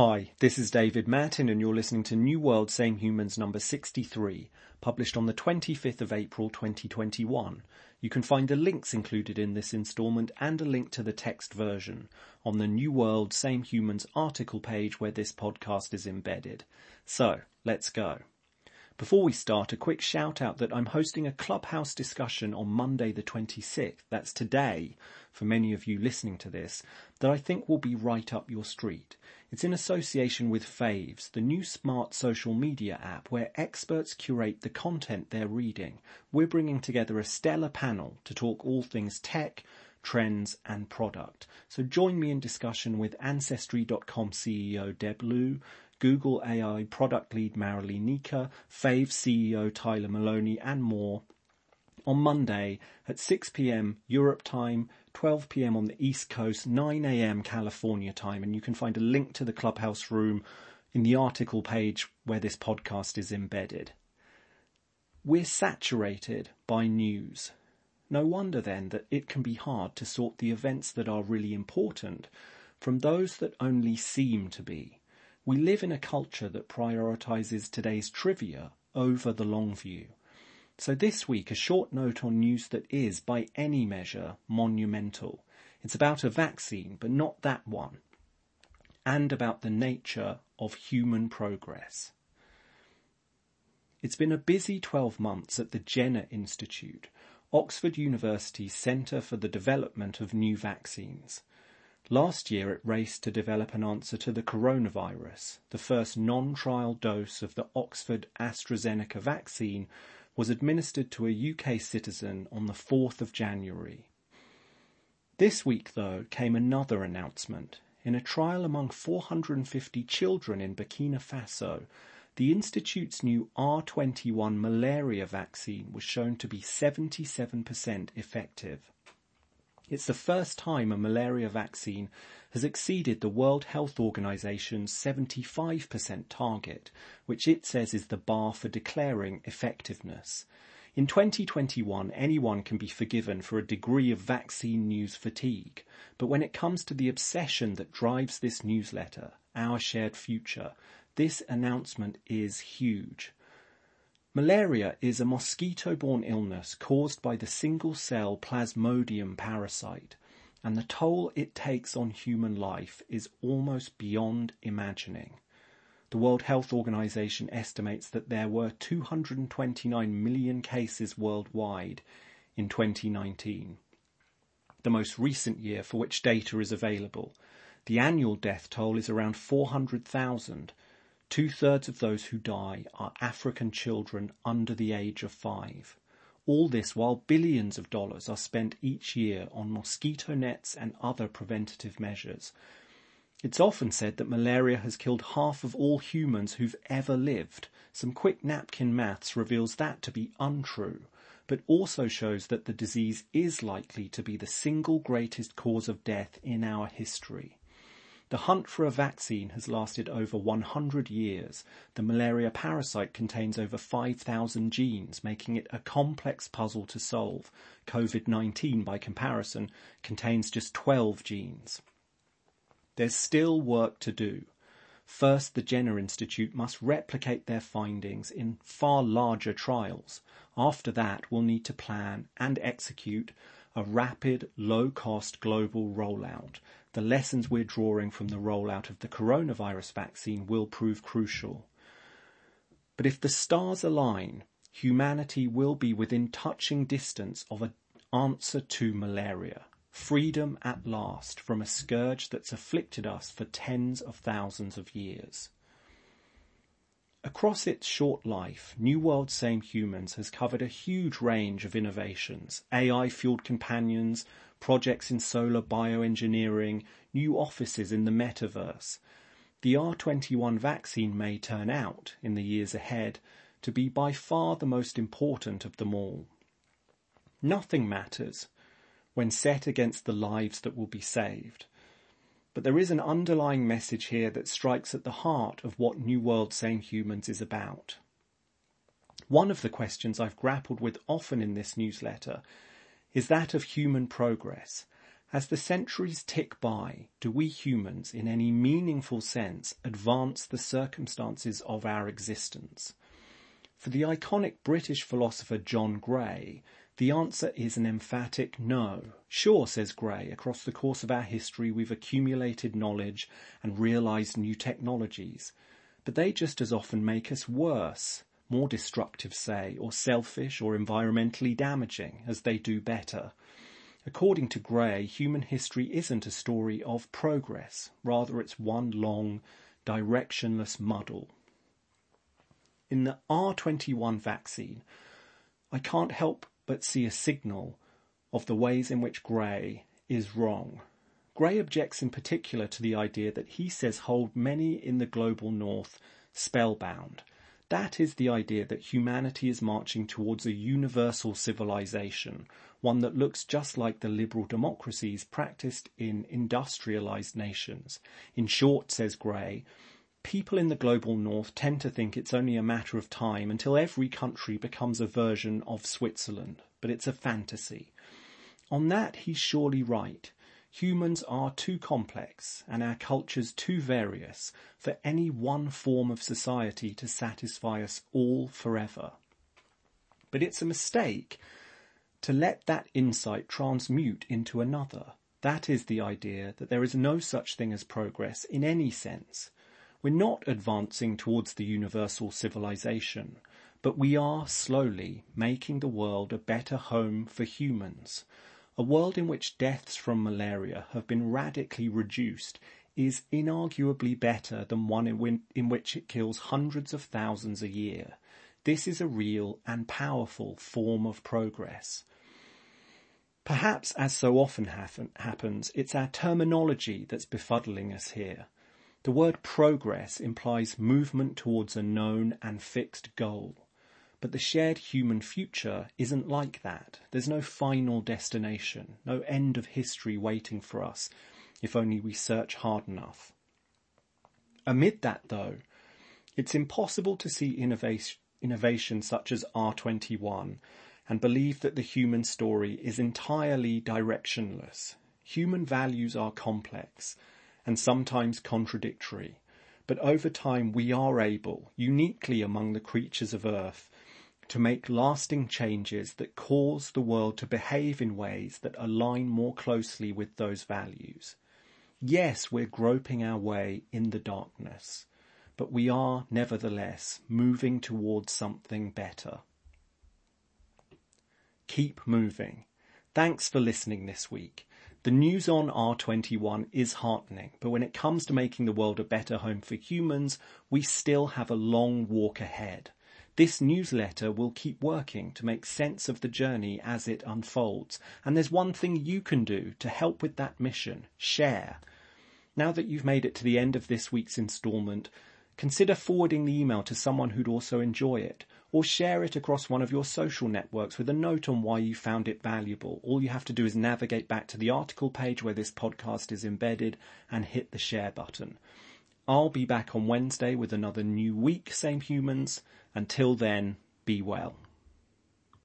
Hi, this is David Mattin and you're listening to New World Same Humans number 63, published on the 25th of April 2021. You can find the links included in this instalment and a link to the text version on the New World Same Humans article page where this podcast is embedded. So, let's go. Before we start, a quick shout out that I'm hosting a clubhouse discussion on Monday the 26th, that's today, for many of you listening to this, that I think will be right up your street. It's in association with Faves, the new smart social media app where experts curate the content they're reading. We're bringing together a stellar panel to talk all things tech, trends and product. So join me in discussion with Ancestry.com CEO Deb Liu, Google AI product lead Marily Nika, Fave CEO Tyler Maloney, and more on Monday at 6pm Europe time, 12pm on the East Coast, 9am California time, and you can find a link to the Clubhouse room in the article page where this podcast is embedded. We're saturated by news. No wonder then that it can be hard to sort the events that are really important from those that only seem to be. We live in a culture that prioritizes today's trivia over the long view. So this week, a short note on news that is, by any measure, monumental. It's about a vaccine, but not that one. And about the nature of human progress. It's been a busy 12 months at the Jenner Institute, Oxford University's Centre for the Development of New Vaccines. Last year it raced to develop an answer to the coronavirus. The first non-trial dose of the Oxford AstraZeneca vaccine was administered to a UK citizen on the 4th of January. This week, though, came another announcement. In a trial among 450 children in Burkina Faso, the Institute's new R21 malaria vaccine was shown to be 77% effective. It's the first time a malaria vaccine has exceeded the World Health Organization's 75% target, which it says is the bar for declaring effectiveness. In 2021, anyone can be forgiven for a degree of vaccine news fatigue, but when it comes to the obsession that drives this newsletter, Our Shared Future, this announcement is huge. Malaria is a mosquito-borne illness caused by the single-cell Plasmodium parasite, and the toll it takes on human life is almost beyond imagining. The World Health Organization estimates that there were 229 million cases worldwide in 2019, the most recent year for which data is available. The annual death toll is around 400,000, Two-thirds of those who die are African children under the age of five. All this while billions of dollars are spent each year on mosquito nets and other preventative measures. It's often said that malaria has killed half of all humans who've ever lived. Some quick napkin maths reveals that to be untrue, but also shows that the disease is likely to be the single greatest cause of death in our history. The hunt for a vaccine has lasted over 100 years. The malaria parasite contains over 5,000 genes, making it a complex puzzle to solve. COVID-19, by comparison, contains just 12 genes. There's still work to do. First, the Jenner Institute must replicate their findings in far larger trials. After that, we'll need to plan and execute a rapid, low-cost global rollout. The lessons we're drawing from the rollout of the coronavirus vaccine will prove crucial. But if the stars align, humanity will be within touching distance of an answer to malaria. Freedom at last from a scourge that's afflicted us for tens of thousands of years. Across its short life, New World Same Humans has covered a huge range of innovations, AI-fueled companions, projects in solar bioengineering, new offices in the metaverse. The R21 vaccine may turn out, in the years ahead, to be by far the most important of them all. Nothing matters when set against the lives that will be saved. But there is an underlying message here that strikes at the heart of what New World Same Humans is about. One of the questions I've grappled with often in this newsletter is that of human progress. As the centuries tick by, do we humans, in any meaningful sense, advance the circumstances of our existence? For the iconic British philosopher John Gray, the answer is an emphatic no. Sure, says Gray, across the course of our history we've accumulated knowledge and realized new technologies, but they just as often make us worse, more destructive, say, or selfish or environmentally damaging, as they do better. According to Gray, human history isn't a story of progress, rather it's one long, directionless muddle. In the R21 vaccine, I can't help but see a signal of the ways in which Gray is wrong. Gray objects in particular to the idea that he says hold many in the global north spellbound – that is the idea that humanity is marching towards a universal civilization, one that looks just like the liberal democracies practiced in industrialized nations. In short, says Gray, people in the global north tend to think it's only a matter of time until every country becomes a version of Switzerland, but it's a fantasy. On that he's surely right. Humans are too complex and our cultures too various for any one form of society to satisfy us all forever. But it's a mistake to let that insight transmute into another. That is the idea that there is no such thing as progress in any sense. We're not advancing towards the universal civilization, but we are slowly making the world a better home for humans, a world in which deaths from malaria have been radically reduced is inarguably better than one in, which it kills hundreds of thousands a year. This is a real and powerful form of progress. Perhaps, as so often happen- happens, it's our terminology that's befuddling us here. The word progress implies movement towards a known and fixed goal. But the shared human future isn't like that. There's no final destination, no end of history waiting for us, if only we search hard enough. Amid that, though, it's impossible to see innovation, innovation such as R21 and believe that the human story is entirely directionless. Human values are complex and sometimes contradictory, but over time we are able, uniquely among the creatures of earth, to make lasting changes that cause the world to behave in ways that align more closely with those values. Yes, we're groping our way in the darkness, but we are nevertheless moving towards something better. Keep moving. Thanks for listening this week. The news on R21 is heartening, but when it comes to making the world a better home for humans, we still have a long walk ahead. This newsletter will keep working to make sense of the journey as it unfolds. And there's one thing you can do to help with that mission. Share. Now that you've made it to the end of this week's instalment, consider forwarding the email to someone who'd also enjoy it, or share it across one of your social networks with a note on why you found it valuable. All you have to do is navigate back to the article page where this podcast is embedded and hit the share button. I'll be back on Wednesday with another new week, same humans. Until then, be well.